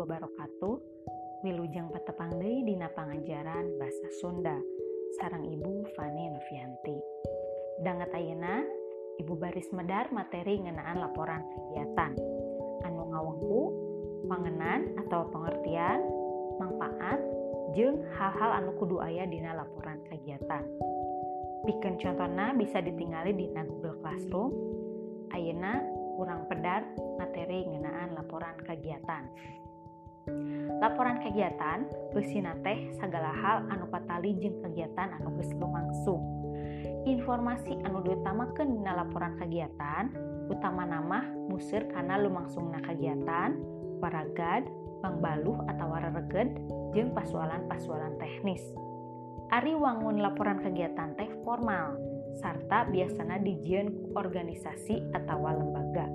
wabarakatuh. Wilujeng patepang deui dina pangajaran Basa Sunda sarang Ibu Fani Novianti. Danget ayeuna Ibu baris medar materi ngenaan laporan kegiatan. Anu ngawengku pangenan atau pengertian, manfaat, jeung hal-hal anu kudu aya dina laporan kegiatan. Bikin contohnya bisa ditinggali di Google Classroom. Ayeuna kurang pedar materi ngenaan laporan kegiatan. Laporan kegiatan beusina teh segala hal anu patali jeung kegiatan anu geus lumangsung. Informasi anu diutamakeun dina laporan kegiatan utama nama musir karena lumangsungna kegiatan, waragad, bangbaluh atau warareged jeung pasualan-pasualan teknis. Ari wangun laporan kegiatan teh formal, serta biasanya dijieun organisasi atau lembaga.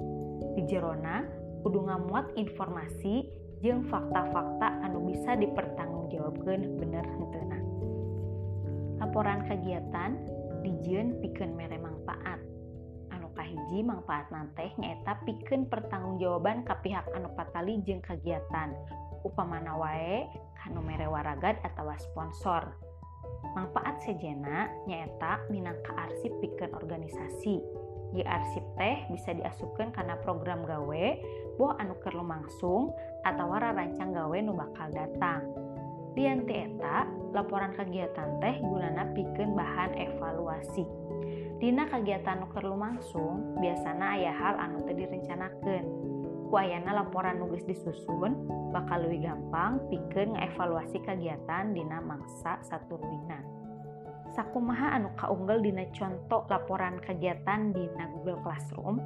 Di jerona kudu ngamuat informasi jeung fakta-fakta anu bisa dipertanggungjawabkan bener hentena laporan kegiatan dijieun pikeun mere manfaat. Anu kahiji manfaat nanteh nyaeta pikeun pertanggungjawaban ka pihak anu patali jeung kegiatan. Upamana wae kanu mere waragad atau sponsor. Manfaat sejena nyaeta minangka arsip pikeun organisasi. Di arsip teh bisa diasupkan karena program gawe boh anu keur lumangsung atau rancang gawe nu bakal datang. Di eta laporan kegiatan teh gunana pikeun bahan evaluasi. Dina kegiatan nu keur lumangsung biasana aya hal anu teu direncanakeun. Kuayana laporan nulis disusun bakal lebih gampang pikeun ngaevaluasi kegiatan dina mangsa satu ruina sakumaha anu kaunggel dina contoh laporan kegiatan dina Google Classroom.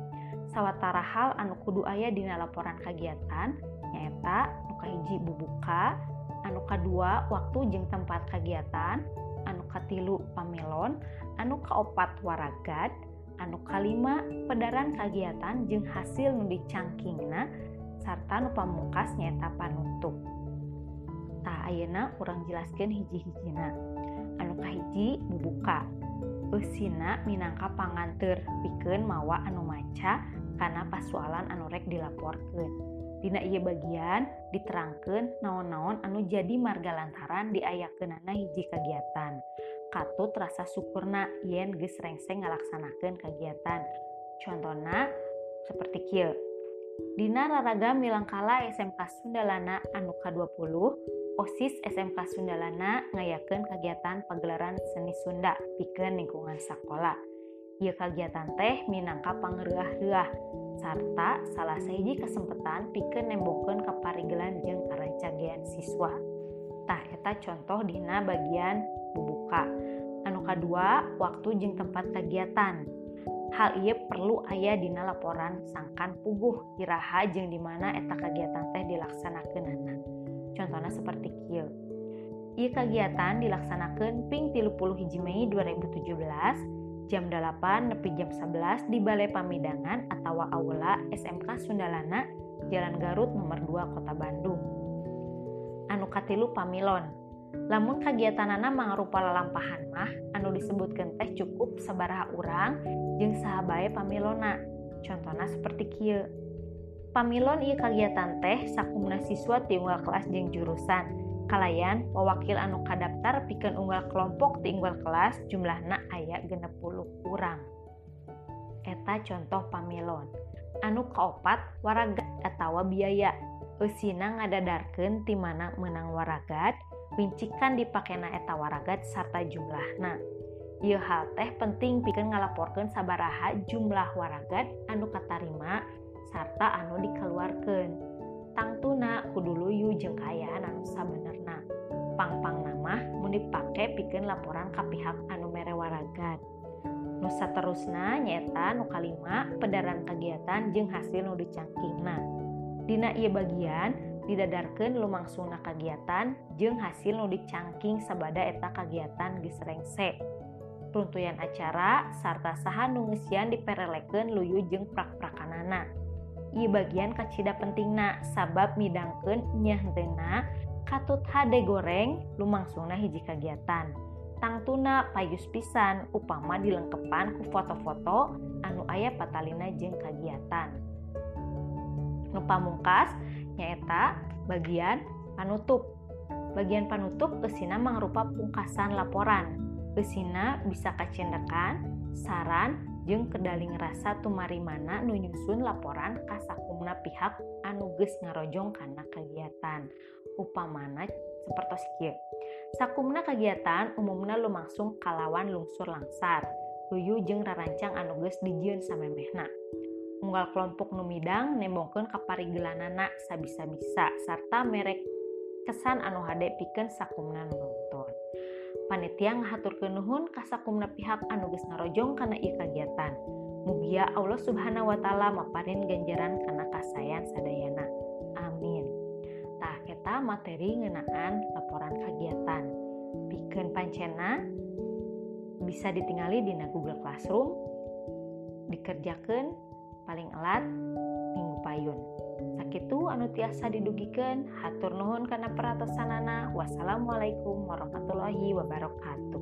Sawatara hal anu kudu aya dina laporan kegiatan nyaeta anu kahiji bubuka. Anu kedua waktu jeng tempat kegiatan anu katilu pamelon anu kaopat waragad. Anu kalima pedaran kegiatan jeng hasil nu dicangkingna. Sarta nu pamungkas nyaeta panutup. Tah ayeuna kurang jelaskan hiji-hijina. Anu kahiji bubuka Usina minangka panganter pikeun mawa anu maca karena pasualan anu rek dilaporkeun. Dina iya bagian diterangkan naon-naon anu jadi marga lantaran diayakeunana hiji kegiatan katut rasa syukurna yen geus rengseng kegiatan contohna seperti kieu. Dina raraga milangkala SMK Sundalana anu K20 OSIS SMK Sundalana ngayakeun kegiatan pagelaran seni Sunda pikeun lingkungan sekolah. Ieu kegiatan teh minangka pangreuah-reuah sarta salah sahiji kesempatan pikeun nembokeun kaparigelan jeung karancagean siswa. Tah eta contoh dina bagian bubuka. Anu kadua, waktu jeung tempat kegiatan. Hal ia perlu ayah dina laporan sangkan puguh iraha jeung di mana eta kegiatan teh dilaksanakeunana. Contohnya seperti kieu. Ieu kegiatan dilaksanakan ping 30 hiji Mei 2017 jam 8 nepi jam 11 di Balai Pamidangan atau Aula SMK Sundalana Jalan Garut nomor 2 Kota Bandung. Anu katilu pamilon. Lamun kegiatanana mangrupa lalampahan mah anu disebutkan teh cukup sabaraha urang jeung sahabae pamilona. Contohnya seperti kieu Pamilon ia kegiatan teh sakumna siswa di unggal kelas jeung jurusan. Kalayan pewakil anu kadaftar pikeun unggal kelompok di unggal kelas jumlahna aya 60 urang. Eta contoh pamilon. Anu kaopat waragat atawa biaya. Eusina ngadadarkeun ti mana menang waragat, wincikan dipakena eta waragat sarta jumlahna. Ieu hal teh penting pikeun ngalaporkeun sabaraha jumlah waragat anu katarima sarta anu dikeluarkan tangtuna kuduluyu jeng kayaan anu sabenerna. Pangpang nama mau dipake bikin laporan ke pihak anu mere merewaragan Nusa terusna nyata nu kalima pedaran kegiatan jeng hasil nu dicangkingna. Dina ia bagian didadarkan lumangsungna kegiatan jeng hasil nu dicangking sabada eta kegiatan gisrengse runtuyan acara sarta saha nungesian diperelekeun luyu jeung prak-prakanana. I bagian kacita pentingna sabab midangkeun nyahentena katut hade goreng lumangsungna hiji kegiatan. Tangtuna payus pisan upama dilengkepan ku foto-foto anu ayah patalina jeung kegiatan. Nu pamungkas nyaeta bagian panutup bagian panutup esina mangrupa pungkasan laporan esina bisa kacendekan saran jeung kedaling rasa tumari mana nu nyusun laporan kasakumna pihak anu geus ngarojong karena kegiatan upamana seperti kieu. Sakumna kegiatan umumna lumangsung kalawan lungsur langsar. Luyu jeung rarancang anu geus dijieun samemehna. Unggal kelompok numidang nembongkeun kaparigelanana sabisa-bisa sarta merek kesan anu hade pikeun sakumna nonton panitia ngahaturkeun nuhun ka sakumna pihak anu geus ngarojong kana ieu kagiatan. Mugia Allah Subhanahu wa taala maparin ganjaran kana kasayan sadayana. Amin. Tah eta materi ngeunaan laporan kagiatan. Pikeun pancena bisa ditingali dina Google Classroom dikerjakan paling elat minggu payun. Sakitu anu tiasa didugikan hatur nuhun karena peratasanana wassalamualaikum warahmatullahi wabarakatuh.